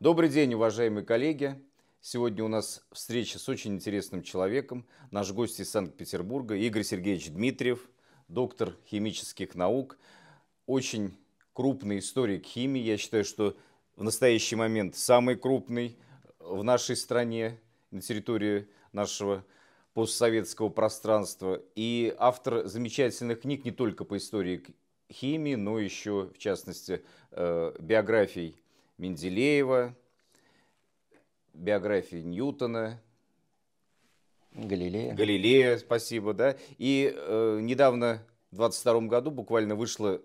Добрый день, уважаемые коллеги. Сегодня у нас встреча с очень интересным человеком. Наш гость из Санкт-Петербурга Игорь Сергеевич Дмитриев, доктор химических наук, очень крупный историк химии. Я считаю, что в настоящий момент самый крупный в нашей стране, на территории нашего постсоветского пространства. И автор замечательных книг не только по истории химии, но еще, в частности, э, биографий Менделеева, биографии Ньютона, Галилея. Галилея, спасибо, да. И э, недавно, в 22 году, буквально вышла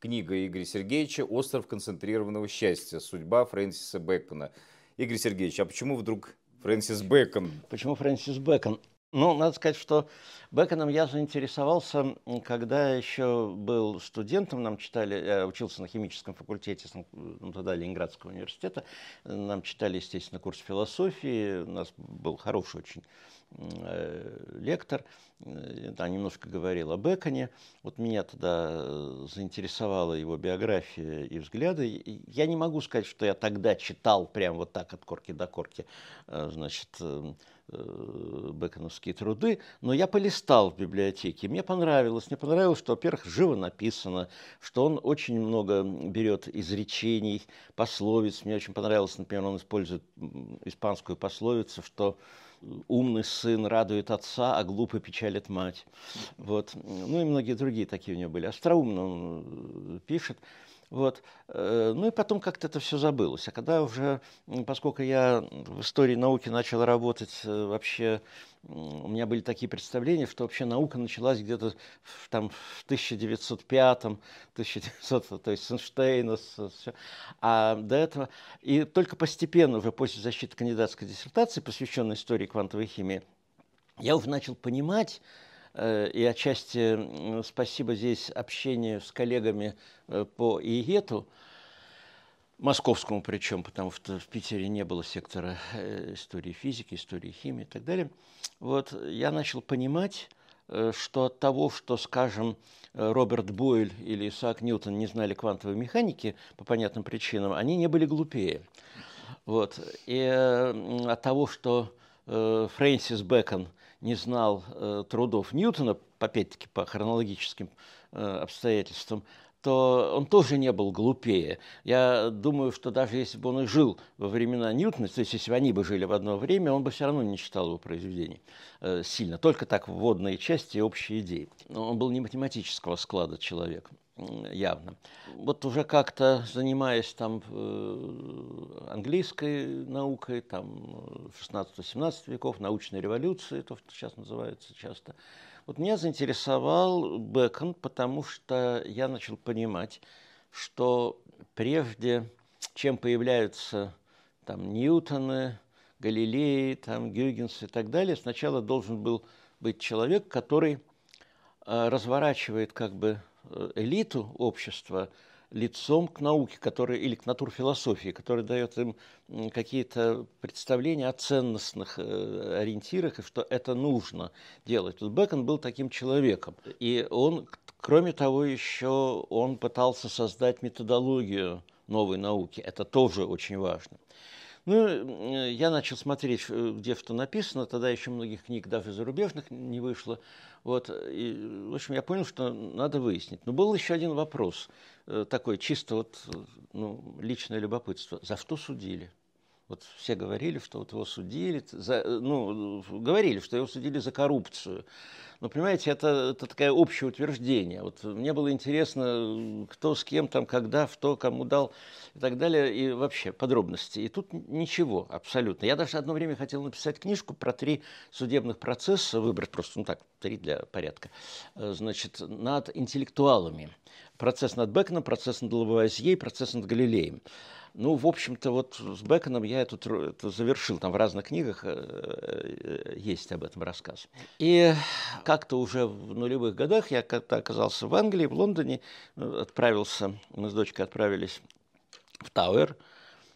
книга Игоря Сергеевича «Остров концентрированного счастья. Судьба Фрэнсиса Бэкона». Игорь Сергеевич, а почему вдруг Фрэнсис Бэкон? Почему Фрэнсис Бэкон? Ну, надо сказать, что Бэконом я заинтересовался, когда еще был студентом, нам читали, я учился на химическом факультете ну, тогда Ленинградского университета, нам читали, естественно, курс философии, у нас был хороший очень э, лектор, да, немножко говорил о Беконе. Вот меня тогда заинтересовала его биография и взгляды. Я не могу сказать, что я тогда читал прям вот так от корки до корки, э, значит, э, Э, бэконовские труды, но я полистал в библиотеке. Мне понравилось. Мне понравилось, что, во-первых, живо написано, что он очень много берет изречений, пословиц. Мне очень понравилось, например, он использует испанскую пословицу, что умный сын радует отца, а глупый печалит мать. Вот. Ну и многие другие такие у него были. Остроумно он э, пишет. Вот. Э, ну и потом как-то это все забылось. А когда уже, поскольку я в истории науки начал работать э, вообще, у меня были такие представления, что вообще наука началась где-то в, там, в 1905 1900 то есть с Эйнштейна, с, все. а до этого, и только постепенно, уже после защиты кандидатской диссертации, посвященной истории квантовой химии, я уже начал понимать, и отчасти спасибо здесь общению с коллегами э, по ИЕТу, московскому причем, потому что в Питере не было сектора э, истории физики, истории химии и так далее. Вот я начал понимать, что от того, что, скажем, Роберт Бойль или Исаак Ньютон не знали квантовой механики по понятным причинам, они не были глупее. Вот. И от того, что Фрэнсис Бэкон – не знал э, трудов Ньютона, опять-таки по хронологическим э, обстоятельствам, то он тоже не был глупее. Я думаю, что даже если бы он и жил во времена Ньютона, то есть если бы они бы жили в одно время, он бы все равно не читал его произведений э, сильно. Только так вводные части и общие идеи. Но он был не математического склада человек явно. Вот уже как-то занимаясь там э, английской наукой, там 16-17 веков, научной революции, то, что сейчас называется часто, вот меня заинтересовал Бэкон, потому что я начал понимать, что прежде чем появляются там Ньютоны, Галилеи, там Гюйгенс и так далее, сначала должен был быть человек, который э, разворачивает как бы Э, элиту общества лицом к науке, которая, или к натурфилософии, которая дает им какие-то представления о ценностных э, ориентирах, и что это нужно делать. Вот Бекон был таким человеком. И он, кроме того, еще он пытался создать методологию новой науки. Это тоже очень важно. Ну, я начал смотреть, э, где что написано, тогда еще многих книг даже зарубежных не вышло. Вот, и, в общем, я понял, что надо выяснить. Но был еще один вопрос, э, такой чисто вот, ну, личное любопытство. За что судили? Вот все говорили, что вот его судили, за, ну, говорили, что его судили за коррупцию. Но, понимаете, это, это такое общее утверждение. Вот мне было интересно, кто с кем там, когда, кто кому дал и так далее, и вообще подробности. И тут ничего абсолютно. Я даже одно время хотел написать книжку про три судебных процесса, выбрать просто, ну так, три для порядка, э, значит, над интеллектуалами. Процесс над Беконом, процесс над Лавуазье, процесс над Галилеем. Ну, в общем-то, вот с Беконом я эту, это завершил, там в разных книгах э, э, есть об этом рассказ. И как-то уже в нулевых годах я как-то оказался в Англии, в Лондоне, э, отправился, мы с дочкой отправились в Тауэр,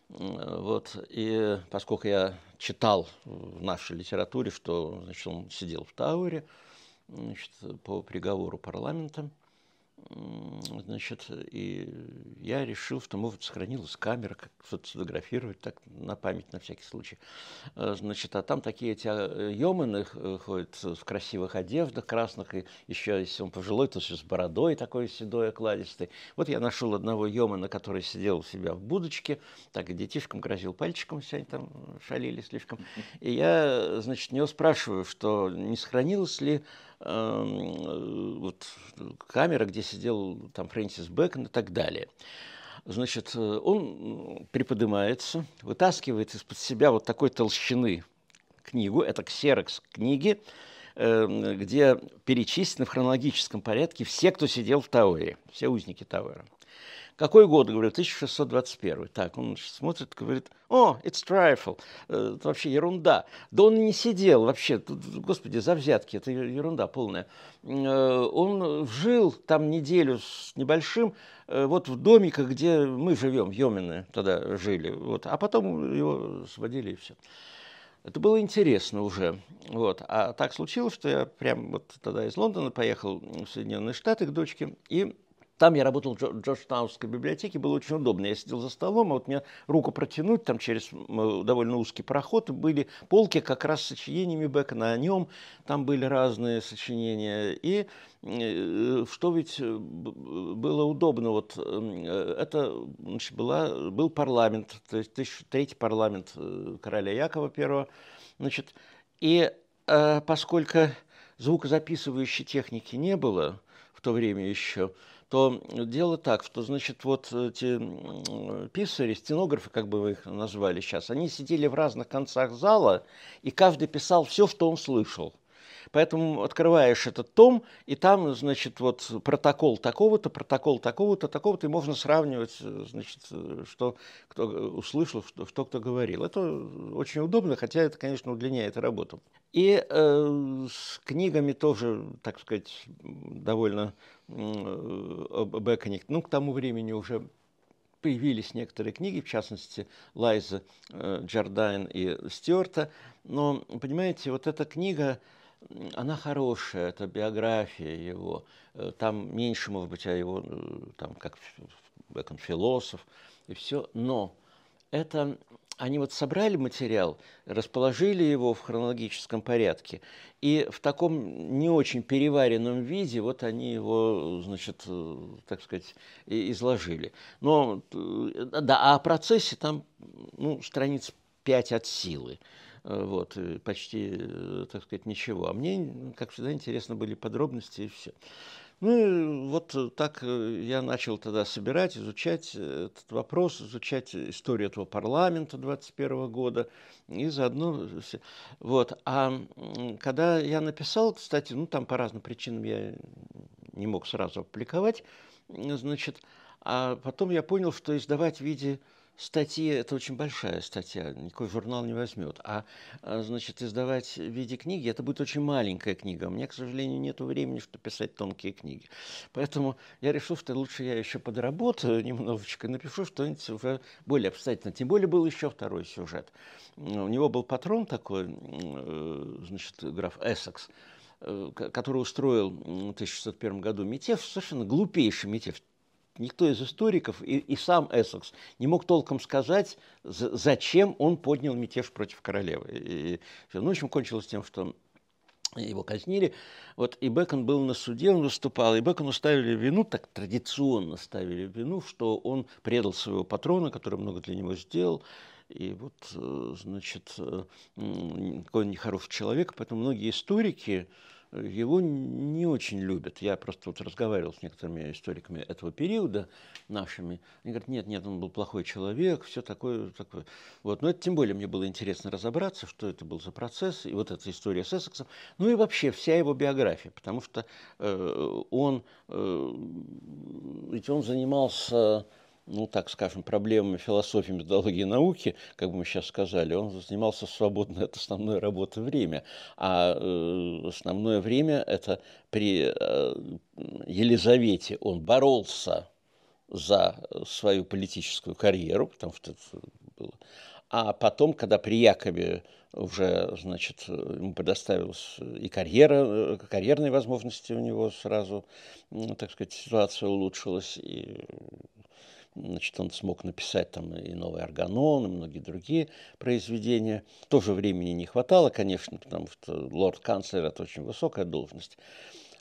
вот, и поскольку я читал в нашей литературе, что значит, он сидел в Тауэре значит, по приговору парламента, Значит, и я решил, что, может, сохранилась камера, как что-то сфотографировать, так, на память, на всякий случай. Э, значит, а там такие эти э, Йоманы э, ходят в красивых одеждах красных, и еще, если он пожилой, то с бородой такой седой, окладистый. Вот я нашел одного Йомана, который сидел у себя в будочке, так и детишкам грозил пальчиком, все они там шалили слишком. И я, значит, него спрашиваю, что не сохранилось ли вот, камера, где сидел там Фрэнсис Бэкон и так далее. Значит, э, он приподнимается, вытаскивает из-под себя вот такой толщины книгу, это ксерокс книги, эм, где перечислены в хронологическом порядке все, кто сидел в Тауэре, все узники Тауэра. Какой год? Говорю, 1621. Так, он смотрит, говорит, о, it's trifle. Э, это вообще ерунда. Да он не сидел вообще, тут, господи, за взятки, это ерунда полная. Э, он жил там неделю с небольшим, э, вот в домиках, где мы живем, Йомины тогда жили. Вот. А потом его сводили и все. Это было интересно уже. Вот. А так случилось, что я прям вот тогда из Лондона поехал в Соединенные Штаты к дочке, и там я работал в Джорджтаунской библиотеке, было очень удобно. Я сидел за столом, а вот мне руку протянуть, там через довольно узкий проход были полки как раз с сочинениями Бекона. О нем там были разные сочинения. И э, что ведь э, было удобно, вот э, это значит, была, был парламент, то есть третий парламент короля Якова I, значит, и поскольку звукозаписывающей техники не было в то время еще, то дело так, что, значит, вот эти писари, стенографы, как бы вы их назвали сейчас, они сидели в разных концах зала, и каждый писал все, что он слышал. Поэтому открываешь этот том, и там, значит, вот протокол такого-то, протокол такого-то, такого-то, и можно сравнивать, значит, что кто услышал, что, что кто говорил. Это очень удобно, хотя это, конечно, удлиняет работу. И э, с книгами тоже, так сказать, довольно э, Беконе, ну, к тому времени уже появились некоторые книги, в частности, Лайза э, Джордайн и Стюарта. Но, понимаете, вот эта книга, она хорошая, это биография его. Э, там меньше, может быть, о его, э, там, как Бекон философ и все. Но это они вот собрали материал, расположили его в хронологическом порядке, и в таком не очень переваренном виде вот они его, значит, э, так сказать, изложили. Но, да, а о процессе там, ну, страниц пять от силы. Э, вот, почти, так сказать, ничего. А мне, как всегда, интересны были подробности и все. Ну и вот э, так э, я начал тогда собирать, изучать э, этот вопрос, изучать историю этого парламента 21 года и заодно. Вот. А когда я написал, кстати, ну там по разным причинам я не мог сразу опубликовать, значит, а потом я понял, что издавать в виде статьи – это очень большая статья, никакой журнал не возьмет. А, а, значит, издавать в виде книги – это будет очень маленькая книга. У меня, к сожалению, нет времени, чтобы писать тонкие книги. Поэтому я решил, что лучше я еще подработаю немножечко, напишу что-нибудь уже более обстоятельно. Тем более был еще второй сюжет. У него был патрон такой, э, значит, граф Эссекс, э, который устроил в 1601 году мятеж, совершенно глупейший мятеж, никто из историков и, и сам Эссекс не мог толком сказать, зачем он поднял мятеж против королевы. И, ну, в общем, кончилось тем, что его казнили. Вот, и Бекон был на суде, он выступал, и Бекону ставили вину, так традиционно ставили вину, что он предал своего патрона, который много для него сделал, и вот, э, значит, э, какой он нехороший человек, поэтому многие историки, его не очень любят. Я просто вот разговаривал с некоторыми историками этого периода нашими. Они говорят, нет, нет, он был плохой человек, все такое, такое. Вот. Но это тем более мне было интересно разобраться, что это был за процесс, и вот эта история с Эссексом, ну и вообще вся его биография, потому что э, он, э, ведь он занимался ну, так скажем, проблемами философии, методологии науки, как бы мы сейчас сказали, он занимался свободной от основной работы время. А э, основное время – это при э, Елизавете он боролся за свою политическую карьеру, потому что это было. А потом, когда при Якове уже, значит, ему предоставилась и карьера, карьерные возможности у него сразу, так сказать, ситуация улучшилась, и Значит, он смог написать там и «Новый органон», и многие другие произведения. Тоже времени не хватало, конечно, потому что лорд-канцлер – это очень высокая должность.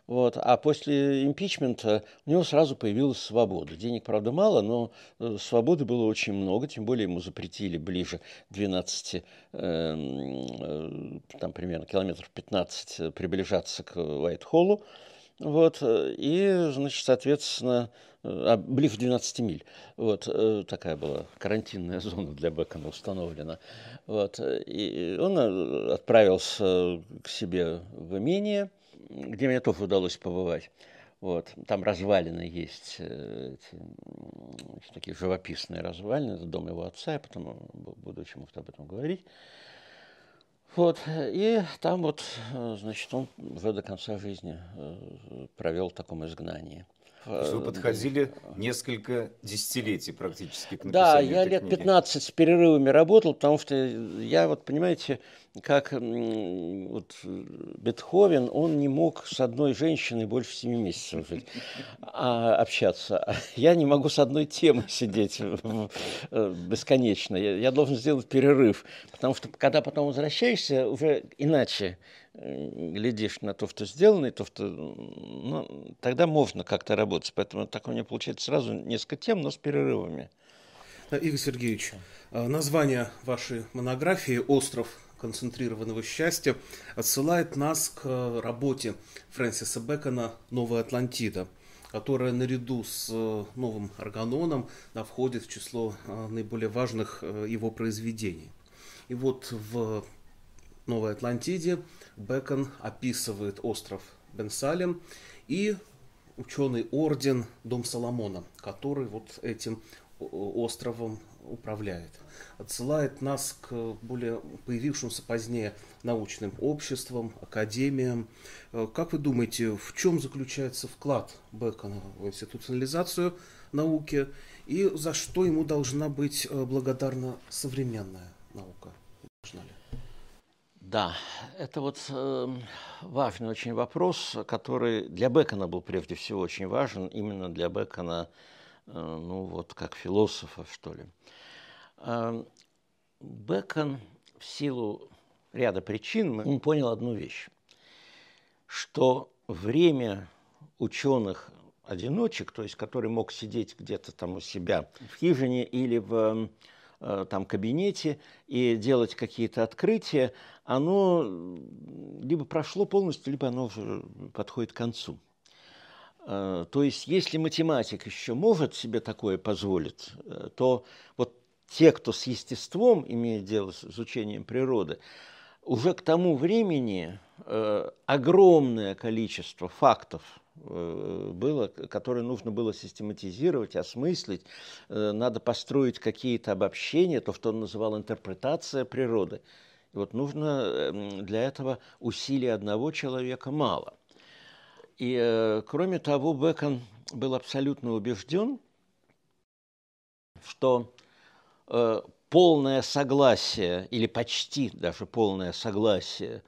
Вот. А после импичмента у него сразу появилась свобода. Денег, правда, мало, но э, свободы было очень много, тем более ему запретили ближе 12, э, э, там примерно километров 15 приближаться к Уайт-Холлу. Вот. И, значит, соответственно, а, ближе 12 миль. Вот э, такая была карантинная зона для Бекона установлена. Вот. И он э, отправился к себе в имение, где мне тоже удалось побывать. Вот. Там развалины есть, э, эти, такие живописные развалины, это дом его отца, я потом буду чему-то об этом говорить. Вот, и там вот, значит, он уже до конца жизни провел в таком изгнании. Вы э, подходили несколько десятилетий практически к Да, я лет книги. 15 с перерывами работал, потому что я вот, понимаете, как вот, Бетховен, он не мог с одной женщиной больше семи месяцев жить, а, общаться. Я не могу с одной темой сидеть э, бесконечно. Я, я должен сделать перерыв, потому что когда потом возвращаешься, уже иначе глядишь на то, что сделано, и то, что... Ну, тогда можно как-то работать. Поэтому так у меня получается сразу несколько тем, но с перерывами. Игорь Сергеевич, а, название вашей монографии «Остров концентрированного счастья» отсылает нас к работе Фрэнсиса Бэкона «Новая Атлантида», которая наряду с э, новым органоном входит в число э, наиболее важных э, его произведений. И вот в Новой Атлантиде Бекон описывает остров Бенсалем и ученый орден Дом Соломона, который вот этим островом управляет. Отсылает нас к более появившимся позднее научным обществам, академиям. Э, как вы думаете, в чем заключается вклад Бекона в институционализацию науки и за что ему должна быть э, благодарна современная наука? Должна ли? Да, это вот э, важный очень вопрос, который для Бекона был прежде всего очень важен, именно для Бекона, э, ну вот как философа, что ли. Э, Бекон в силу ряда причин он понял одну вещь, что время ученых одиночек, то есть который мог сидеть где-то там у себя в хижине или в Э, там кабинете и делать какие-то открытия, оно либо прошло полностью, либо оно уже подходит к концу. Э, то есть, если математик еще может себе такое позволить, э, то вот те, кто с естеством имеет дело с изучением природы, уже к тому времени огромное количество фактов Э, было, которое нужно было систематизировать, осмыслить. Э, надо построить какие-то обобщения, то, что он называл интерпретация природы. Вот нужно эм, для этого усилия одного человека мало. И, э, кроме того, Бекон был абсолютно убежден, что полное согласие, или почти даже полное согласие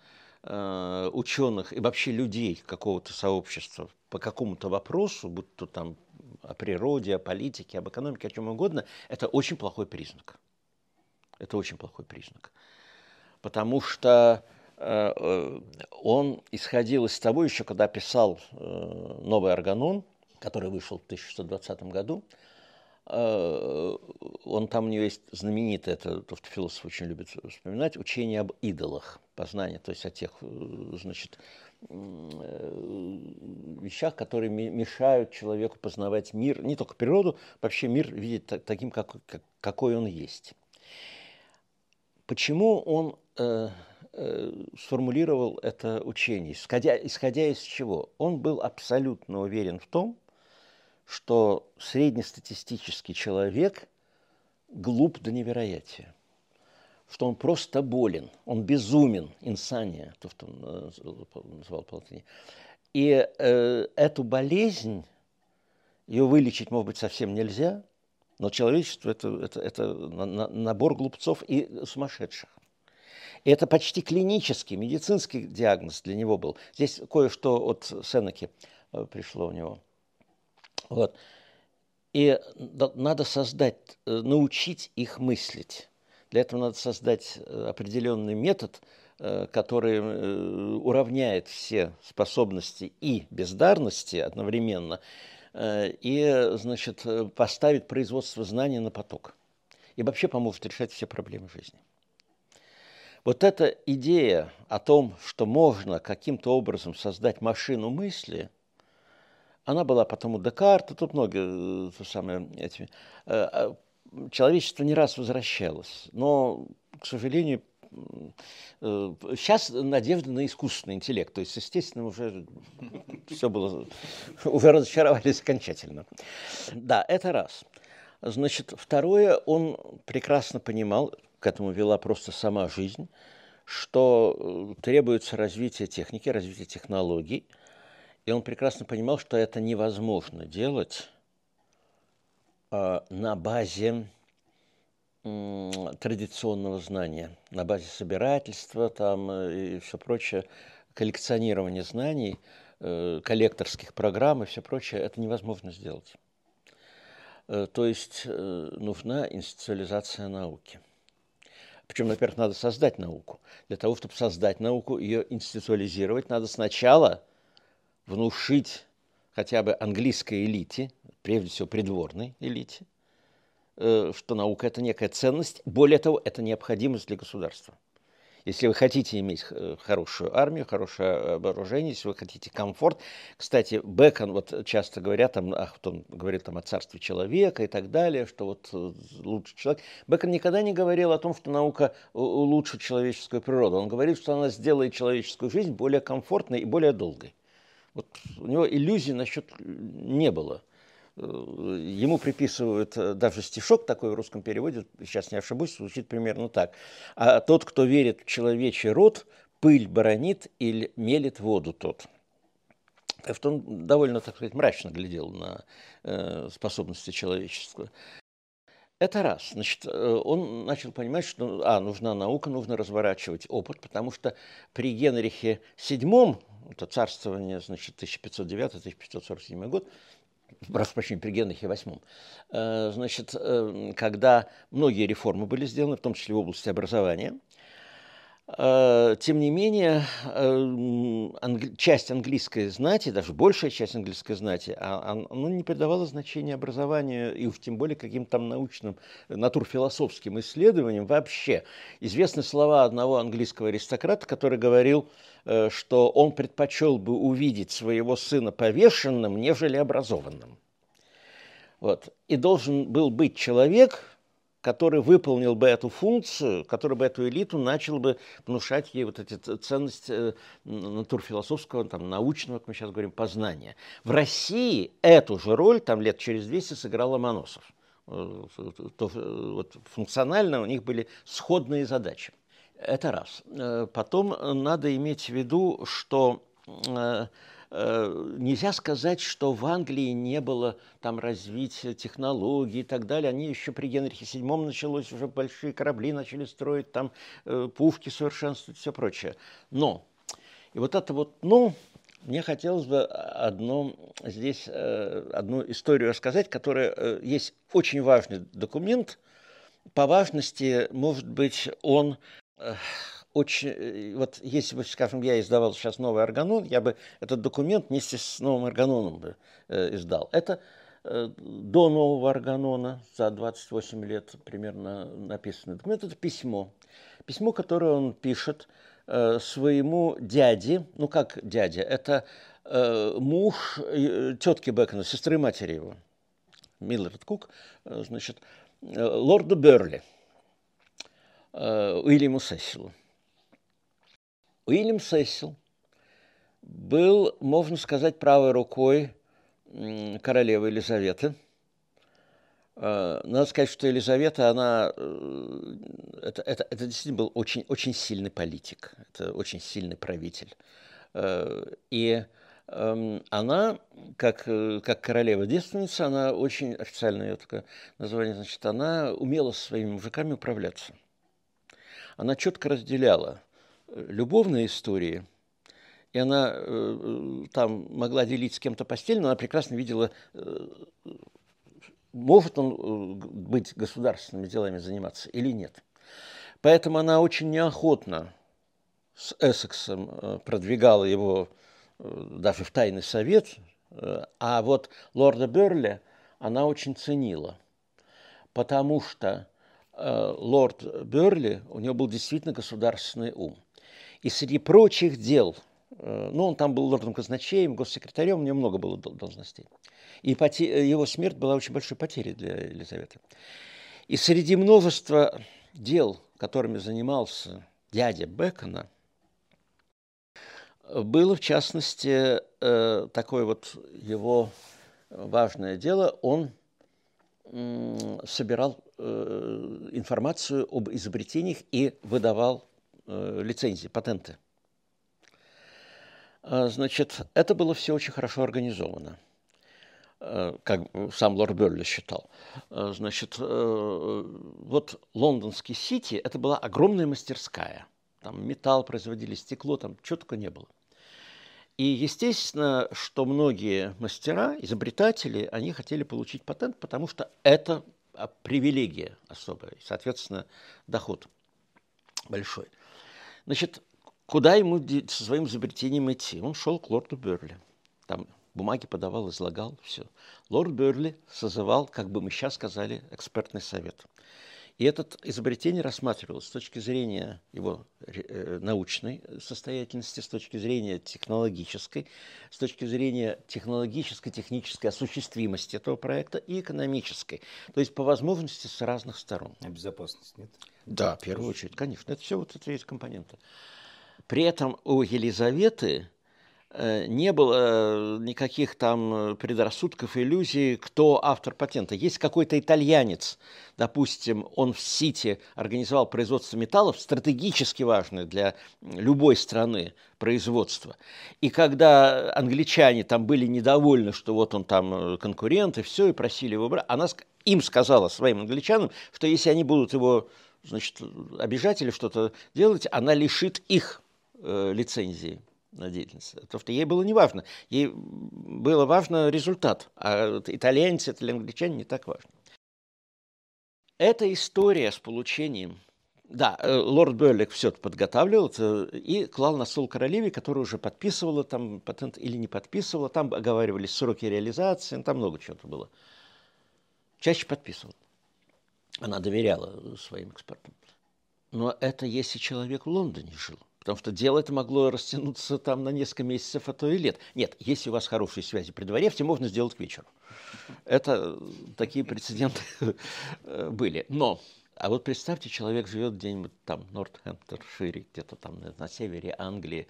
Э, ученых и вообще людей какого-то сообщества по какому-то вопросу, будь то там о природе, о политике, об экономике, о чем угодно, это очень плохой признак. Это очень плохой признак. Потому что э, э он исходил из того, еще когда писал э, новый органон, который вышел в 1620 году, он там у него есть знаменитое, это то, что философ очень любит вспоминать, учение об идолах познания, то есть о тех, значит, вещах, которые мешают человеку познавать мир, не только природу, вообще мир видеть таким, как, как, какой он есть. Почему он э, э, сформулировал это учение? Исходя, исходя из чего? Он был абсолютно уверен в том, что среднестатистический человек глуп до невероятия что он просто болен, он безумен, инсания, то, что он называл по латыни. И э, эту болезнь, ее вылечить, может быть, совсем нельзя, Но человечество это, это, это набор глупцов и сумасшедших. Это почти клинический, медицинский диагноз для него был. Здесь кое-что от Сенеки э, пришло у него. Вот. И надо создать, э, научить их мыслить. Для этого надо создать э, определенный метод, который уравняет все способности и бездарности одновременно, и, значит, поставит производство знаний на поток. И вообще поможет решать все проблемы жизни. Вот эта идея о том, что можно каким-то образом создать машину мысли, она была потом у Декарта, тут многие э, то самое, эти, э, а, человечество не раз возвращалось, но, к сожалению, Сейчас э, надежда на искусственный интеллект, то есть, естественно, уже все было, уже разочаровались окончательно. Да, это раз. Значит, второе, он прекрасно понимал, к этому вела просто сама жизнь, что э, требуется развитие техники, развитие технологий. И он прекрасно понимал, что это невозможно делать э, на базе традиционного знания, на базе собирательства там, э, и все прочее, коллекционирования знаний, коллекторских программ и все прочее, это невозможно сделать. То есть нужна институциализация науки. Причем, во-первых, надо создать науку. Для того, чтобы создать науку, ее институализировать, надо сначала внушить хотя бы английской элите, прежде всего придворной элите, э, что наука – это некая ценность. Более того, это необходимость для государства. Если вы хотите иметь э, хорошую армию, хорошее вооружение, если вы хотите комфорт. Кстати, Бекон, вот часто говорят, там, ах, он говорит там о царстве человека и так далее, что вот э, лучший человек. Бекон никогда не говорил о том, что наука улучшит человеческую природу. Он говорит, что она сделает человеческую жизнь более комфортной и более долгой. Вот у него иллюзий насчет не было. Э, ему приписывают э, даже стишок такой в русском переводе, сейчас не ошибусь, звучит примерно так. А тот, кто верит в человечий род, пыль баронит или мелит воду тот. Он довольно, так сказать, мрачно глядел на э, способности человечества. Это раз. Значит, он начал понимать, что а, нужна наука, нужно разворачивать опыт, потому что при Генрихе VII, это царствование, значит, 1509-1547 год, прошу прощения, при Генрихе VIII, значит, э, когда многие реформы были сделаны, в том числе в области образования, тем не менее, часть английской знати, даже большая часть английской знати, а, она не придавала значения образованию и уж тем более каким-то там научным, натурфилософским исследованиям вообще. Известны слова одного английского аристократа, который говорил, Э, что он предпочел бы увидеть своего сына повешенным, нежели образованным. Вот. И должен был быть человек, который выполнил бы эту функцию, который бы эту элиту начал бы внушать ей вот эти ценности э, натурфилософского, там, научного, как мы сейчас говорим, познания. В России эту же роль там лет через 200 сыграл Ломоносов. Э, то, вот, функционально у них были сходные задачи. Это раз. Э, потом надо иметь в виду, что нельзя сказать, что в Англии не было там развития технологий и так далее. Они еще при Генрихе VII началось, уже большие корабли начали строить, там пушки совершенствовать, все прочее. Но, и вот это вот «но», мне хотелось бы одно, здесь одну историю рассказать, которая есть очень важный документ. По важности, может быть, он очень, э, вот если бы, скажем, я издавал сейчас новый органон, я бы этот документ вместе с новым органоном бы э, издал. Это э, до нового органона, за 28 лет примерно написанный документ, это письмо. Письмо, которое он пишет э, своему дяде, ну как дядя, это э, муж э, тетки Бекона, сестры матери его, Миллард Кук, э, значит, э, лорду Берли – Э, Уильяму Сесилу. Уильям Сесил был, можно сказать, правой рукой королевы Елизаветы. Э, надо сказать, что Елизавета, она, э, это, это, это действительно был очень, очень сильный политик, это очень сильный правитель. И эм, она, как, э, как королева-девственница, она очень официальное ее такое название, значит, она умела со своими мужиками управляться. Она четко разделяла э, любовные истории, и она э, там могла делить с кем-то постель, но она прекрасно видела, может он быть государственными делами заниматься или нет. Поэтому она очень неохотно с Эссексом продвигала его Э, даже в тайный совет, э, а вот лорда Берли она очень ценила, потому что э, лорд Берли, у него был действительно государственный ум. И среди прочих дел, ну, он там был лордом казначеем, госсекретарем, у него много было должностей. И его смерть была очень большой потерей для Елизаветы. И среди множества дел, которыми занимался дядя Бекона – было, в частности, э, такое вот его важное дело. Он собирал э, информацию об изобретениях и выдавал э, лицензии, патенты. А, значит, это было все очень хорошо организовано, как сам лорд Берли считал. А, значит, вот лондонский Сити – это была огромная мастерская – там металл производили, стекло, там чего только не было. И естественно, что многие мастера, изобретатели, они хотели получить патент, потому что это а, привилегия особая, соответственно, доход большой. Значит, куда ему со своим изобретением идти? Он шел к лорду Берли. Там бумаги подавал, излагал, все. Лорд Берли созывал, как бы мы сейчас сказали, экспертный совет – и это изобретение рассматривалось с точки зрения его э, научной состоятельности, с точки зрения технологической, с точки зрения технологической, технической осуществимости этого проекта и экономической. То есть по возможности с разных сторон. А безопасность нет? Да, в первую очередь, конечно. Это все вот эти есть компоненты. При этом у Елизаветы Э, не было никаких там э, предрассудков, иллюзий, кто автор патента. Есть какой-то итальянец, допустим, он в Сити организовал производство металлов, стратегически важное для любой страны производство. И когда англичане там были недовольны, что вот он там э, конкурент и все, и просили его брать, она им сказала, своим англичанам, что если они будут его значит, обижать или что-то делать, она лишит их э, лицензии на деятельность. Потому что ей было не важно. Ей было важно результат. А итальянец это или англичане не так важно. Эта история с получением да, э, лорд Берлик все это подготавливал и клал на стол королеве, которая уже подписывала там патент или не подписывала. Там оговаривались сроки реализации, там много чего-то было. Чаще подписывал. Она доверяла своим экспертам. Но это если человек в Лондоне жил. Потому что дело это могло растянуться там на несколько месяцев, а то и лет. Нет, если у вас хорошие связи при дворе, все можно сделать к вечеру. Это такие прецеденты были. Но, а вот представьте, человек живет где-нибудь там, Нортхэмптоншире, где-то там на севере Англии,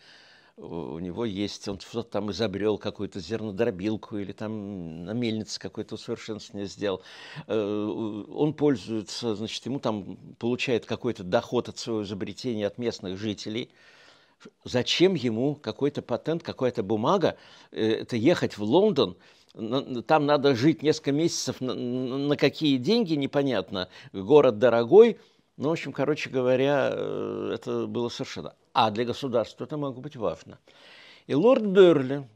у него есть, он что-то там изобрел, какую-то зернодробилку или там на мельнице какое-то усовершенствование сделал. Э, он пользуется, значит, ему там получает какой-то доход от своего изобретения от местных жителей. Зачем ему какой-то патент, какая-то бумага, э, это ехать в Лондон, там надо жить несколько месяцев, на какие деньги, непонятно, город дорогой, ну, в общем, короче говоря, э, это было совершенно а для государства это могло быть важно. И лорд Берли,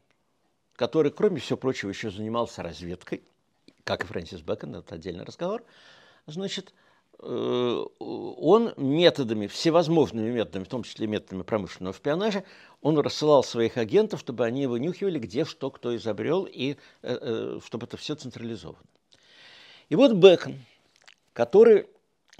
который, кроме всего прочего, еще занимался разведкой, как и Фрэнсис Бэкон, это отдельный разговор, значит, э, он методами, всевозможными методами, в том числе методами промышленного шпионажа, он рассылал своих агентов, чтобы они вынюхивали, где что кто изобрел, и э, чтобы это все централизовано. И вот Бэкон, который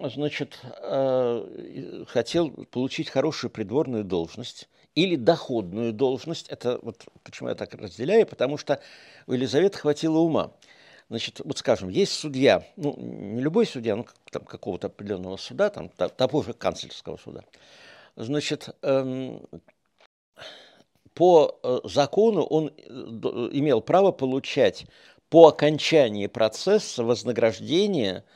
значит, э, хотел получить хорошую придворную должность или доходную должность. Это вот почему я так разделяю, потому что у Елизаветы хватило ума. Значит, вот скажем, есть судья, ну, не любой судья, ну, там, какого-то определенного суда, там, того же канцлерского суда. Значит, эм, по э, закону он э, имел право получать по окончании процесса вознаграждение –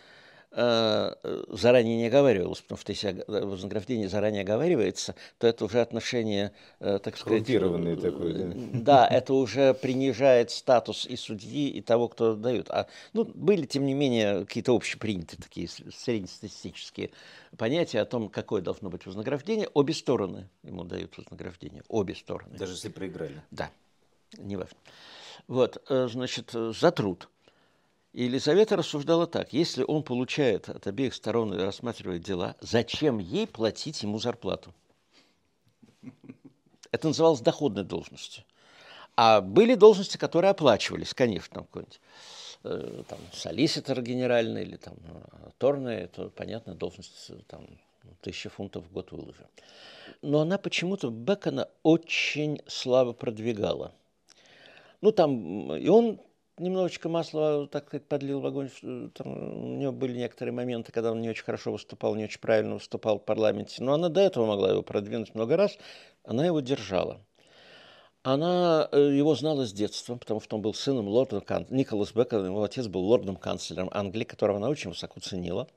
заранее не оговаривалось, потому что если вознаграждение заранее оговаривается, то это уже отношение, э, так сказать... Такое, да? Да, это уже принижает статус и судьи, и того, кто дают. А, ну, были, тем не менее, какие-то общепринятые такие среднестатистические понятия о том, какое должно быть вознаграждение. Обе стороны ему дают вознаграждение, обе стороны. Даже если проиграли? Да, не важно. Вот, значит, за труд. И Елизавета рассуждала так, если он получает от обеих сторон и рассматривает дела, зачем ей платить ему зарплату? Это называлось доходной должностью. А были должности, которые оплачивались, конечно, там какой-нибудь э, там, солиситор генеральный или там торный, это, понятно, должность там, тысяча фунтов в год выложи. Но она почему-то Бекона очень слабо продвигала. Ну, там, и он немножечко масла, так сказать, подлил в огонь. Там у него были некоторые моменты, когда он не очень хорошо выступал, не очень правильно выступал в парламенте. Но она до этого могла его продвинуть много раз. Она его держала. Она э, его знала с детства, потому что он был сыном лорда канцлера. Николас Бекон, его отец был лордом-канцлером Англии, которого она очень высоко ценила.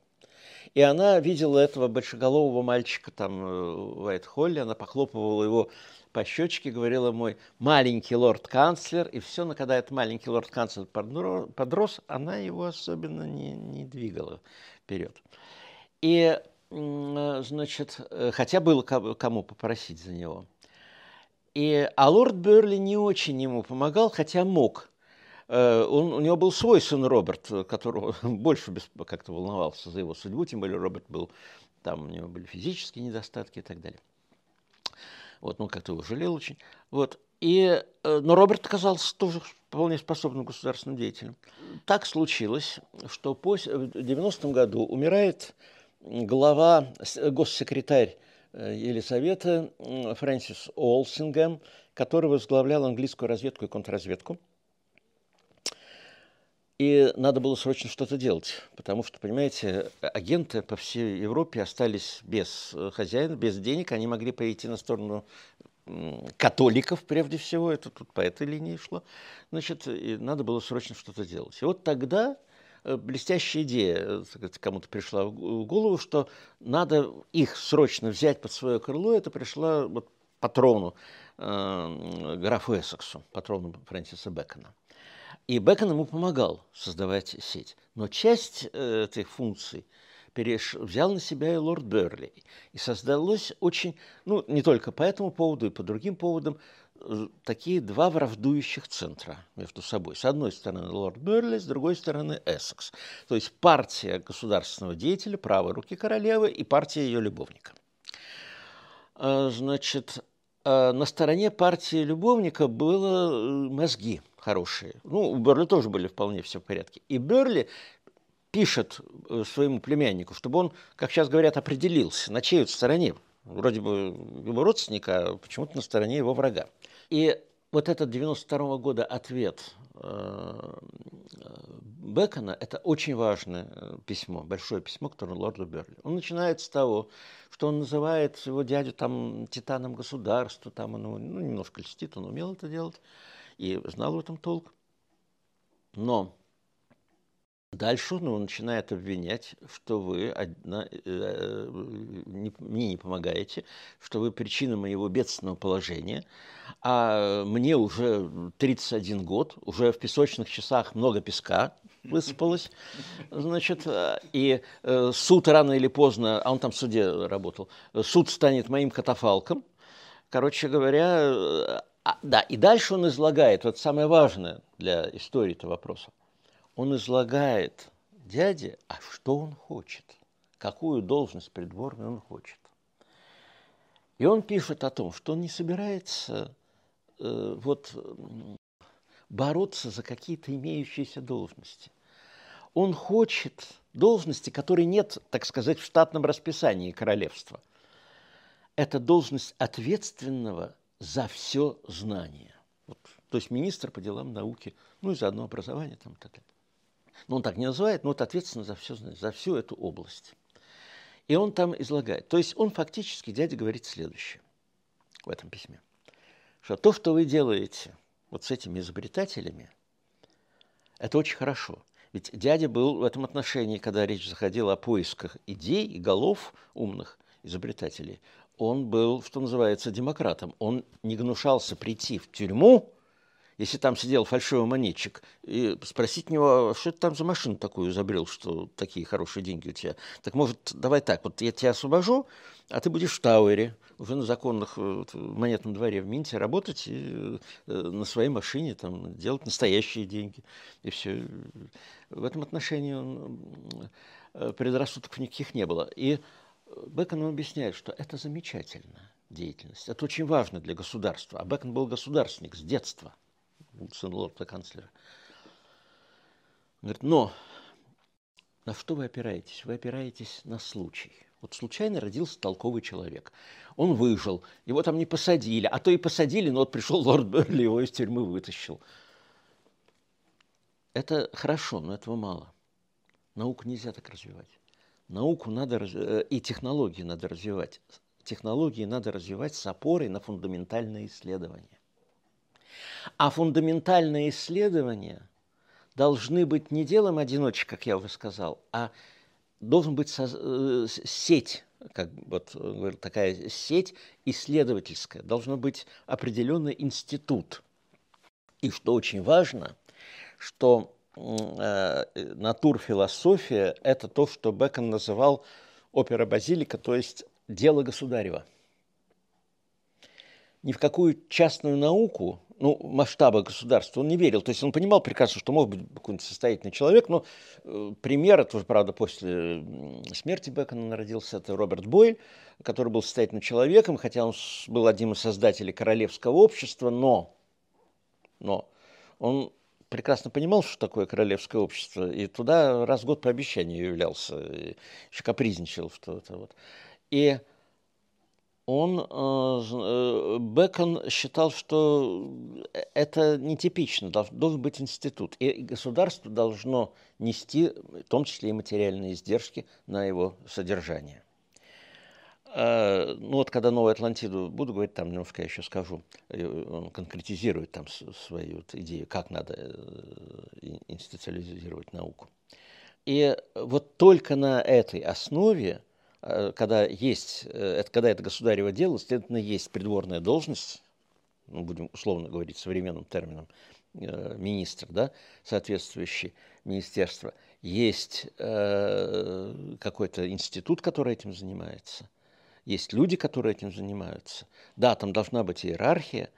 И она видела этого большеголового мальчика там э, в Уайт-Холле, она похлопывала его по щечке, говорила мой маленький лорд-канцлер, и все, но когда этот маленький лорд-канцлер подрос, она его особенно не, не двигала вперед. И, значит, э, хотя было кому попросить за него. И, а лорд Берли не очень ему помогал, хотя мог. Э, он, у него был свой сын Роберт, которого больше как-то волновался за его судьбу, тем более Роберт был, там у него были физические недостатки и так далее. Вот, ну, как-то его жалел очень. Вот. И, э, но Роберт оказался тоже вполне способным государственным деятелем. Так случилось, что по, в 90-м году умирает глава, госсекретарь э, Елисавета Фрэнсис Олсингем, который возглавлял английскую разведку и контрразведку. И надо было срочно что-то делать, потому что, понимаете, агенты по всей Европе остались без э, хозяина, без денег, они могли пойти на сторону католиков, прежде всего, это тут по этой линии шло, значит, и надо было срочно что-то делать. И вот тогда э, блестящая идея э, кому-то пришла в голову, что надо их срочно взять под свое крыло, это пришла вот патрону э, графу Эссексу, патрону Фрэнсиса Бэкона. И Бэкон ему помогал создавать сеть. Но часть э, этих функций переш... взял на себя и лорд Берли. И создалось очень, ну, не только по этому поводу, и по другим поводам, э, такие два враждующих центра между собой. С одной стороны лорд Берли, с другой стороны Эссекс. То есть партия государственного деятеля, правой руки королевы и партия ее любовника. Э, значит, на стороне партии любовника было мозги – хорошие. Ну, у Берли тоже были вполне все в порядке. И Берли пишет э, своему племяннику, чтобы он, как сейчас говорят, определился, на чьей стороне. Вроде бы его родственника, а почему-то на стороне его врага. И вот этот 92 -го года ответ э, Бекона – это очень важное э, письмо, большое письмо, которое лорду Берли. Он начинает с того, что он называет его дядю там титаном государства, там он ну, немножко льстит, он умел это делать и знал в этом толк. Но дальше он начинает обвинять, что вы одна, э, не, мне не помогаете, что вы причина моего бедственного положения, а мне уже 31 год, уже в песочных часах много песка, высыпалось, значит, и э, суд рано или поздно, а он там в суде работал, суд станет моим катафалком. Короче говоря, а, да, и дальше он излагает, вот самое важное для истории этого вопроса, он излагает дяде, а что он хочет, какую должность придворную он хочет. И он пишет о том, что он не собирается э, вот, бороться за какие-то имеющиеся должности. Он хочет должности, которые нет, так сказать, в штатном расписании королевства. Это должность ответственного за все знание. Вот, то есть министр по делам науки, ну и заодно образование там и так далее. Но он так не называет, но вот ответственно за все за всю эту область. И он там излагает. То есть он фактически, дядя говорит следующее в этом письме. Что то, что вы делаете вот с этими изобретателями, это очень хорошо. Ведь дядя был в этом отношении, когда речь заходила о поисках идей и голов умных изобретателей, он был, что называется, демократом. Он не гнушался прийти в тюрьму, если там сидел фальшивый монетчик, и спросить него, «А что ты там за машину такую изобрел, что такие хорошие деньги у тебя. Так может, давай так, вот я тебя освобожу, а ты будешь в Тауэре, уже на законных э, в монетном дворе в Минте работать и э, на своей машине там, делать настоящие деньги. И все. В этом отношении он, э, предрассудков никаких не было. И Бекон объясняет, что это замечательная деятельность. Это очень важно для государства. А Бекон был государственник с детства – сын лорда-канцлера. Говорит, но на что вы опираетесь? Вы опираетесь на случай. Вот случайно родился толковый человек. Он выжил, его там не посадили, а то и посадили, но вот пришел лорд Берли, его из тюрьмы вытащил. Это хорошо, но этого мало. Науку нельзя так развивать. Науку надо э, и технологии надо развивать. Технологии надо развивать с опорой на фундаментальные исследования. А фундаментальные исследования должны быть не делом одиночек, как я уже сказал, а должен быть э, сеть, как вот говорю, такая сеть исследовательская, должен быть определенный институт. И что очень важно, что э, натурфилософия – это то, что Бекон называл опера базилика, то есть дело государева. Ни в какую частную науку ну, масштаба государства он не верил. То есть он понимал прекрасно, что мог быть какой-нибудь состоятельный человек, но э, пример, это уже, правда, после смерти Бекона народился, это Роберт Бойль, который был состоятельным человеком, хотя он был одним из создателей королевского общества, но, но он прекрасно понимал, что такое королевское общество, и туда раз в год по обещанию являлся, еще капризничал что-то. Вот. И он, э, э, Бекон считал, что это нетипично, должен быть институт, и государство должно нести, в том числе и материальные издержки на его содержание. Э, ну вот когда Новую Атлантиду буду говорить, там немножко я еще скажу, он конкретизирует там свою идею, как надо институциализировать науку. И вот только на этой основе Э, когда есть, э, это, когда это государево дело, следовательно, есть придворная должность, ну, будем условно говорить современным термином, э, министр, да, соответствующий министерство, есть э, какой-то институт, который этим занимается, есть люди, которые этим занимаются. Да, там должна быть иерархия,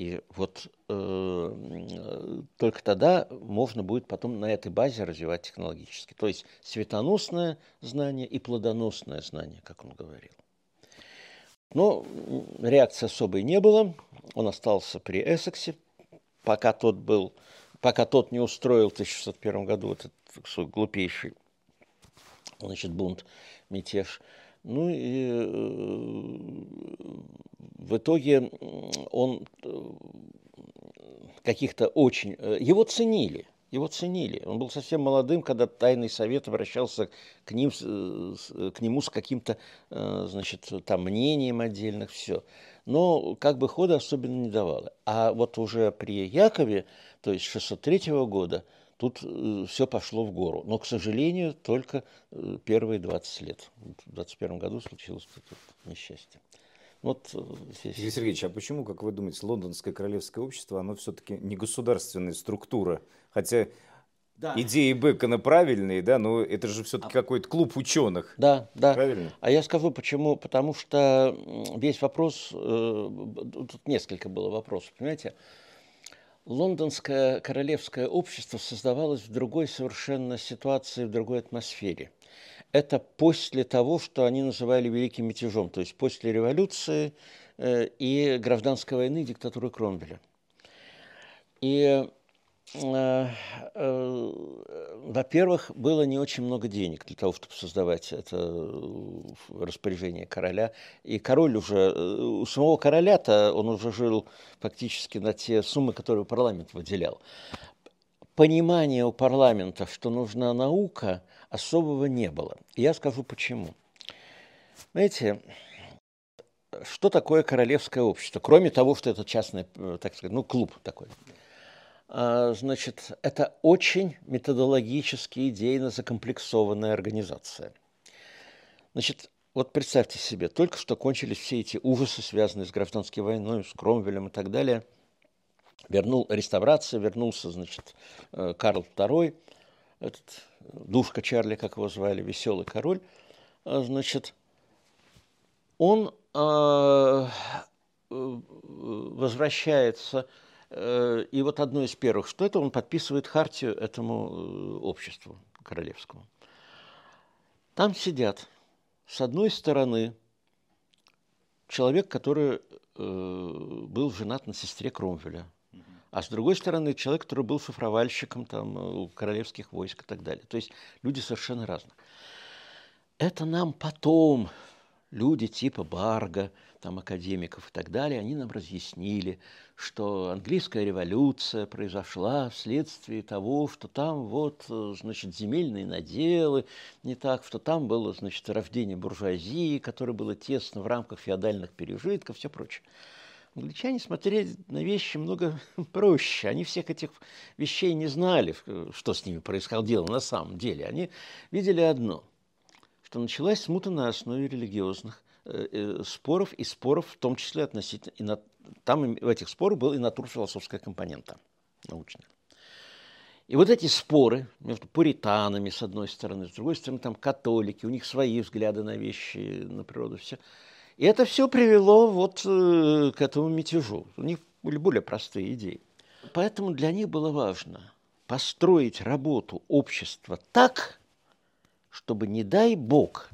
и вот э, только тогда можно будет потом на этой базе развивать технологически. То есть светоносное знание и плодоносное знание, как он говорил. Но реакции особой не было. Он остался при Эссексе, пока тот был, пока тот не устроил в 1601 году этот глупейший значит, бунт, мятеж. Ну и э, в итоге он э, каких-то очень... Э, его ценили, его ценили. Он был совсем молодым, когда тайный совет обращался к, ним, к нему с каким-то, значит, там мнением отдельных, все. Но как бы хода особенно не давало. А вот уже при Якове, то есть 603 года, тут все пошло в гору. Но, к сожалению, только первые 20 лет. В 21 году случилось это несчастье. Вот э, здесь. Сергей Сергеевич, а почему, как вы думаете, лондонское королевское общество, оно все-таки не государственная структура? Хотя да. идеи Бекона правильные, да, но это же все-таки а... какой-то клуб ученых. Да, да. Правильно? А я скажу почему. Потому что весь вопрос, э, тут несколько было вопросов, понимаете? Лондонское королевское общество создавалось в другой совершенно ситуации, в другой атмосфере – это после того, что они называли великим мятежом, то есть после революции э, и гражданской войны диктатуры Кромвеля. И, во-первых, было не очень много денег для того, чтобы создавать это распоряжение короля. И король уже, у самого короля-то он уже жил фактически на те суммы, которые парламент выделял. Понимание у парламента, что нужна наука – особого не было. И я скажу почему. Знаете, что такое королевское общество, кроме того, что это частный, э, так сказать, ну, клуб такой. А, значит, это очень методологически идейно закомплексованная организация. Значит, вот представьте себе, только что кончились все эти ужасы, связанные с гражданской войной, с Кромвелем и так далее. Вернул реставрация, вернулся, значит, э, Карл II, этот душка Чарли, как его звали, веселый король, а, значит, он э, возвращается Э, и вот одно из первых, что это, он подписывает хартию этому э, обществу королевскому. Там сидят, с одной стороны, человек, который э, был женат на сестре Кромвеля, а с другой стороны, человек, который был шифровальщиком там, у королевских войск и так далее. То есть люди совершенно разные. Это нам потом люди типа Барга, там, академиков и так далее, они нам разъяснили, что английская революция произошла вследствие того, что там вот, значит, земельные наделы, не так, что там было, значит, рождение буржуазии, которое было тесно в рамках феодальных пережитков, все прочее. Англичане смотрели на вещи много проще. Они всех этих вещей не знали, что с ними происходило на самом деле. Они видели одно, что началась смута на основе религиозных Э, э, споров и споров, в том числе относительно, и на, там в этих спорах был и натурфилософская компонента научная. И вот эти споры между пуританами, с одной стороны, с другой стороны, там католики, у них свои взгляды на вещи, на природу, все. И это все привело вот э, к этому мятежу. У них были более простые идеи. Поэтому для них было важно построить работу общества так, чтобы, не дай Бог,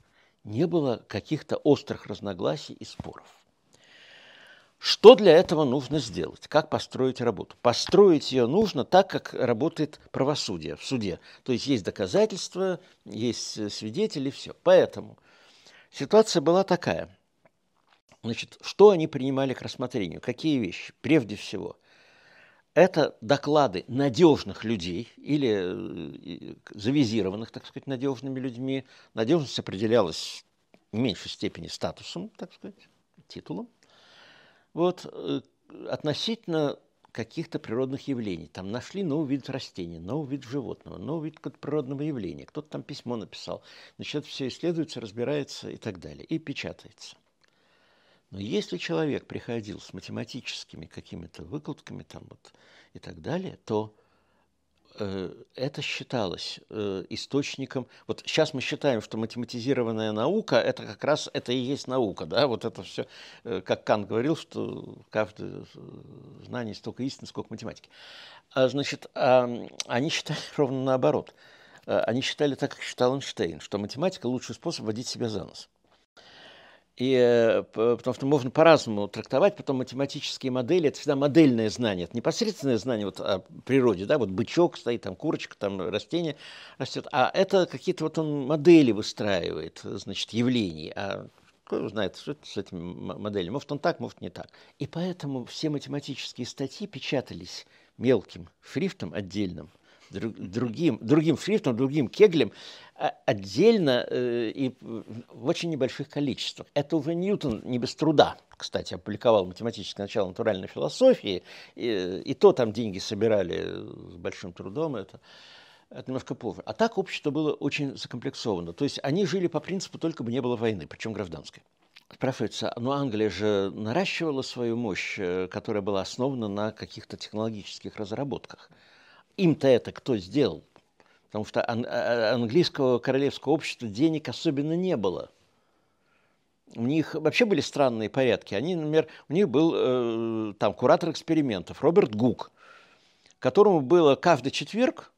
не было каких-то острых разногласий и споров. Что для этого нужно сделать? Как построить работу? Построить ее нужно так, как работает правосудие в суде. То есть есть доказательства, есть свидетели, все. Поэтому ситуация была такая. Значит, что они принимали к рассмотрению? Какие вещи? Прежде всего, это доклады надежных людей или э, завизированных, так сказать, надежными людьми. Надежность определялась в меньшей степени статусом, так сказать, титулом. Вот, э, относительно каких-то природных явлений. Там нашли новый вид растения, новый вид животного, новый вид природного явления. Кто-то там письмо написал. Значит, все исследуется, разбирается и так далее. И печатается. Но если человек приходил с математическими какими-то выкладками там вот и так далее, то э, это считалось э, источником. Вот сейчас мы считаем, что математизированная наука это как раз это и есть наука, да, вот это все, э, как Кант говорил, что каждое знание столько истины, сколько математики. А, значит, а, они считали ровно наоборот. А, они считали так, как считал Эйнштейн, что математика лучший способ водить себя за нос. И, э, потому что можно по-разному трактовать, потом математические модели – это всегда модельное знание, это непосредственное знание вот о природе, да, вот бычок стоит, там курочка, там растение растет, а это какие-то вот он модели выстраивает, значит, явлений, а кто знает, что с этими моделями, может он так, может не так. И поэтому все математические статьи печатались мелким шрифтом отдельным, другим, другим шрифтом, другим кеглем, а, отдельно э, и в очень небольших количествах. Это уже Ньютон не без труда, кстати, опубликовал математическое начало натуральной философии, и, и то там деньги собирали с большим трудом, это, это немножко позже. А так общество было очень закомплексовано. То есть они жили по принципу только бы не было войны, причем гражданской. Спрашивается, ну Англия же наращивала свою мощь, э, которая была основана на каких-то технологических разработках. Им-то это кто сделал? потому что ан- а, английского королевского общества денег особенно не было. У них вообще были странные порядки. Они, например, у них был э, там куратор экспериментов Роберт Гук, которому было каждый четверг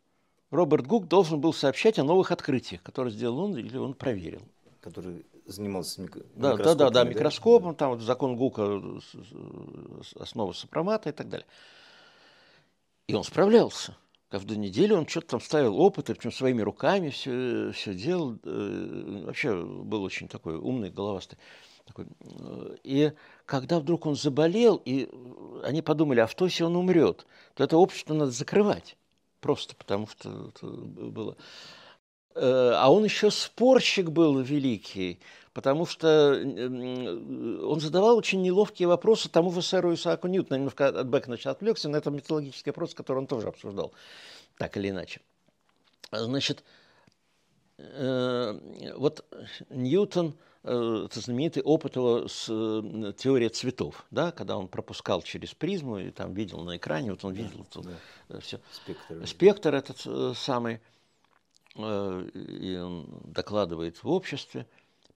Роберт Гук должен был сообщать о новых открытиях, которые сделал он или он проверил. Который занимался мик... да, да, да, да, микроскопом, там вот закон Гука, основа сопромата и так далее. И он справлялся. Каждую неделю он что-то там ставил опыты, причем своими руками все, все делал. Э, вообще был очень такой умный, головастый. Такой. И когда вдруг он заболел, и они подумали, а что, если он умрет, то это общество надо закрывать. Просто потому что это было. Э, а он еще спорщик был великий, потому что он задавал очень неловкие вопросы тому же сэру Исааку Ньютону. Немножко от Бекона сейчас отвлекся, но это методологический вопрос, который он тоже обсуждал, так или иначе. Значит, э, вот Ньютон, э, это знаменитый опыт его с э, теорией цветов, да, когда он пропускал через призму и там видел на экране, вот он видел да, да. все. Спектр. Спектр этот самый, и он докладывает в обществе.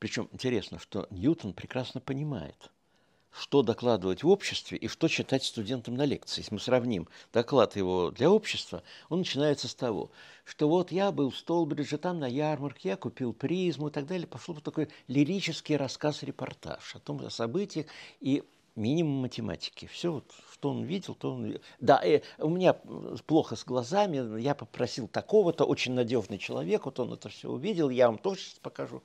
Причем интересно, что Ньютон прекрасно понимает – что докладывать в обществе и что читать студентам на лекции. Если мы сравним доклад его для общества, он начинается с того, что вот я был в Столбридже, там на ярмарке, я купил призму и так далее. Пошел такой лирический рассказ-репортаж о том, о событиях и минимум математики. Все, вот, что он видел, то он... Да, э, у меня плохо с глазами, я попросил такого-то, очень надежный человек, вот он это все увидел, я вам тоже сейчас покажу.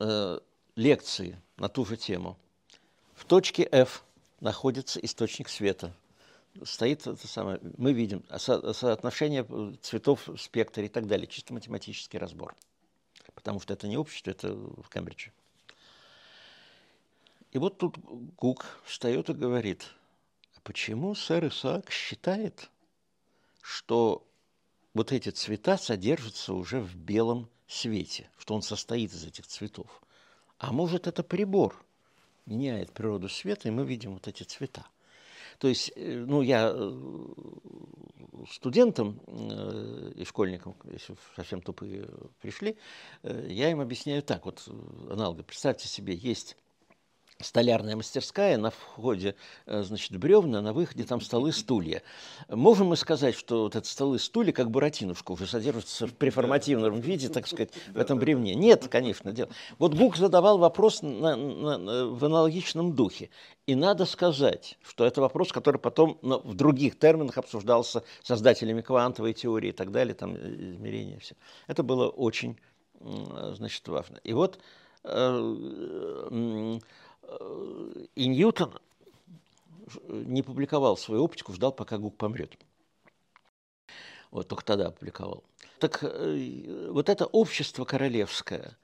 Э, лекции на ту же тему – в точке F находится источник света. Стоит это самое, мы видим со, соотношение цветов в спектре и так далее, чисто математический разбор. Потому что это не общество, это в Кембридже. И вот тут Гук встает и говорит, а почему сэр Исаак считает, что вот эти цвета содержатся уже в белом свете, что он состоит из этих цветов? А может, это прибор – меняет природу света, и мы видим вот эти цвета. То есть, э, ну, я э, студентам э, и школьникам, если совсем тупые пришли, я им объясняю так, вот аналога. Представьте себе, есть столярная мастерская, на входе, э, значит, бревна, на выходе там столы, стулья. Можем мы сказать, что вот эти столы, стулья, как буратинушка, уже содержатся в преформативном виде, так сказать, в этом бревне? Нет, конечно, дело. Вот Гук задавал вопрос на, на, на, в аналогичном духе. И надо сказать, что это вопрос, который потом ну, в других терминах обсуждался создателями квантовой теории и так далее, там измерения все. Это было очень, значит, важно. И вот э, и Ньютон не публиковал свою оптику, ждал, пока Гук помрет. Вот только тогда опубликовал. Так э, вот это общество королевское,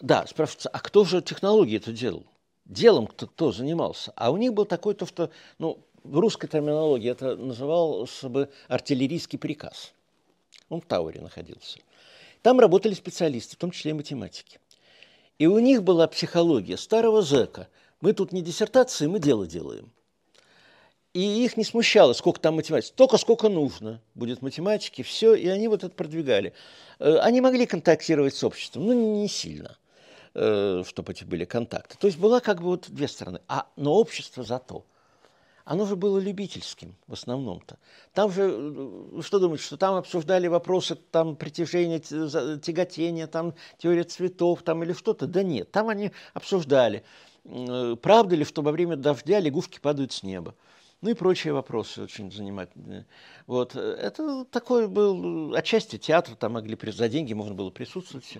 да, спрашивается, а кто же технологии это делал? Делом кто, кто занимался? А у них был такой, то, что, ну, в русской терминологии это назывался бы артиллерийский приказ. Он в Тауэре находился. Там работали специалисты, в том числе и математики. И у них была психология старого зэка. Мы тут не диссертации, мы дело делаем. И их не смущало, сколько там математики. Только сколько нужно будет математики, все. И они вот это продвигали. Э, они могли контактировать с обществом, но не сильно, э, чтобы эти были контакты. То есть была как бы вот две стороны. А, но общество зато – оно же было любительским в основном-то. Там же, э, что думаете, что там обсуждали вопросы там, притяжения, тяготения, там, теория цветов там, или что-то? Да нет, там они обсуждали, э, правда ли, что во время дождя лягушки падают с неба. Ну и прочие вопросы очень занимательные. Вот. Это такой был отчасти театр, там могли за деньги можно было присутствовать.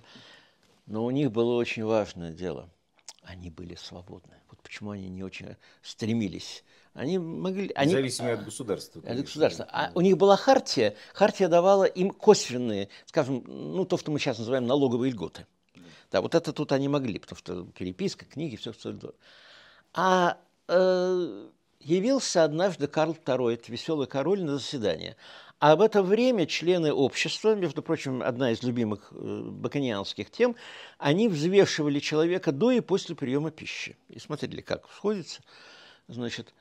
Но у них было очень важное дело. Они были свободны. Вот почему они не очень стремились они могли... Они, Зависимые от государства. От государства. А у них была хартия. Хартия давала им косвенные, скажем, ну, то, что мы сейчас называем налоговые льготы. Да, вот это тут они могли, потому что переписка, книги, все, все. А э, явился однажды Карл II, это веселый король, на заседание. А в это время члены общества, между прочим, одна из любимых э, баконианских тем, они взвешивали человека до и после приема пищи. И смотрели, как сходится. Значит,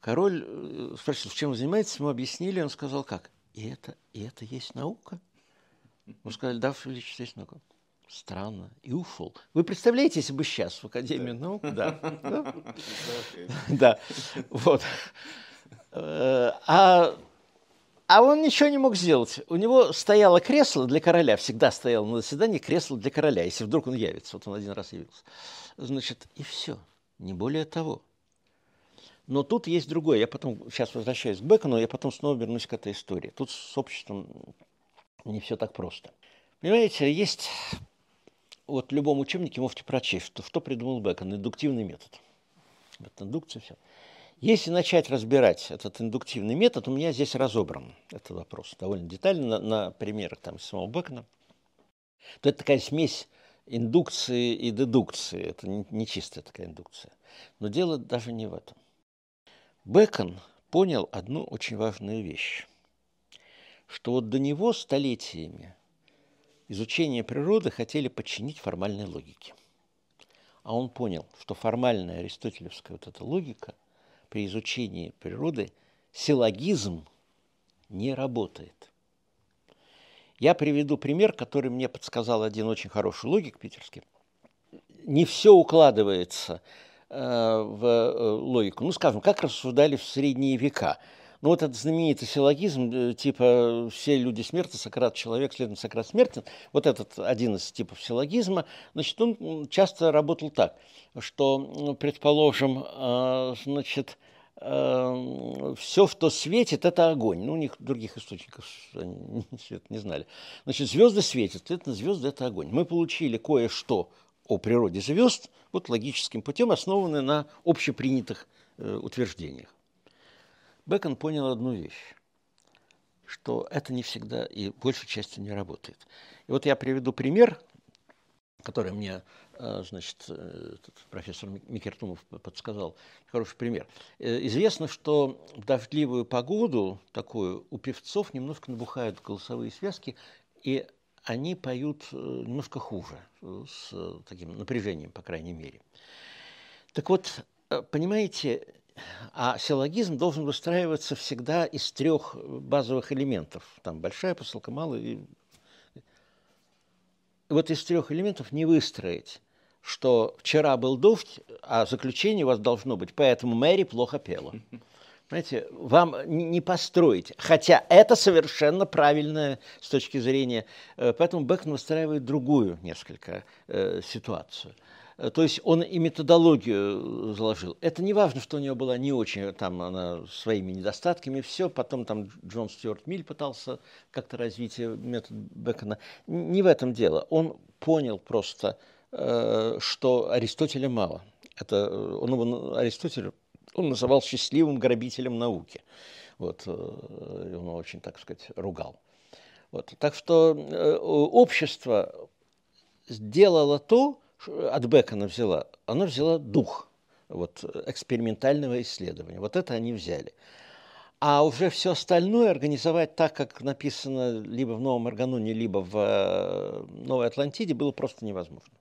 Король э, спросил, чем вы занимаетесь, ему объяснили, он сказал, как? И это, и это есть наука? Мы сказали, да, Ваше Величество, есть наука. Странно. И ушел. Вы представляете, если бы сейчас в Академии наук? Да. Да. Вот. Э, а а он ничего не мог сделать. У него стояло кресло для короля, всегда стояло на заседании кресло для короля, если вдруг он явится. Вот он один раз явился. Значит, и все. Не более того. Но тут есть другое. Я потом, сейчас возвращаюсь к Бекону, я потом снова вернусь к этой истории. Тут с обществом не все так просто. Понимаете, есть вот в любом учебнике можете прочесть, что, что придумал Бекон, индуктивный метод. Вот индукция, все. Если начать разбирать этот индуктивный метод, у меня здесь разобран этот вопрос довольно детально на, на примерах там, самого Бекона, то это такая смесь индукции и дедукции. Это не, не чистая такая индукция. Но дело даже не в этом. Бекон понял одну очень важную вещь, что вот до него столетиями изучение природы хотели подчинить формальной логике. А он понял, что формальная аристотелевская вот эта логика при изучении природы, силлогизм не работает. Я приведу пример, который мне подсказал один очень хороший логик питерский. Не все укладывается в э, логику. Ну, скажем, как рассуждали в средние века. Ну, вот этот знаменитый силлогизм, э, типа «все люди смертны, Сократ человек, следовательно, Сократ смертен», вот этот один из типов силлогизма, значит, он часто работал так, что, предположим, значит, все, что светит, это огонь. Ну, у них других источников свет не знали. Значит, звезды светят, следовательно, звезды – это огонь. Мы получили кое-что о природе звезд вот логическим путем, основанное на общепринятых э, утверждениях. Бекон понял одну вещь, что это не всегда и большей частью не работает. И вот я приведу пример, который мне а, значит, э, профессор Микертумов подсказал хороший пример. Э, известно, что в дождливую погоду такую у певцов немножко набухают голосовые связки, и они поют э, немножко хуже, с таким напряжением, по крайней мере. Так вот, понимаете, а силлогизм должен выстраиваться всегда из трех базовых элементов. Там большая посылка, малая и вот из трех элементов не выстроить что вчера был дождь, а заключение у вас должно быть, поэтому Мэри плохо пела. Понимаете, вам не построить. Хотя это совершенно правильно с точки зрения... Э, поэтому Бекон выстраивает другую несколько э, ситуацию. Э, то есть он и методологию заложил. Это не важно, что у него была не очень, там, она своими недостатками, все. Потом там Джон Стюарт Миль пытался как-то развить метод Бекона. Не в этом дело. Он понял просто, что Аристотеля мало. Это, он его, Аристотель он называл счастливым грабителем науки. Вот, э, он очень, так сказать, ругал. Вот. Так что общество сделало то, от Бекона взяла, оно взяла дух вот, экспериментального исследования. Вот это они взяли. А уже все остальное организовать так, как написано либо в Новом Арганоне, либо в Новой Атлантиде, было просто невозможно.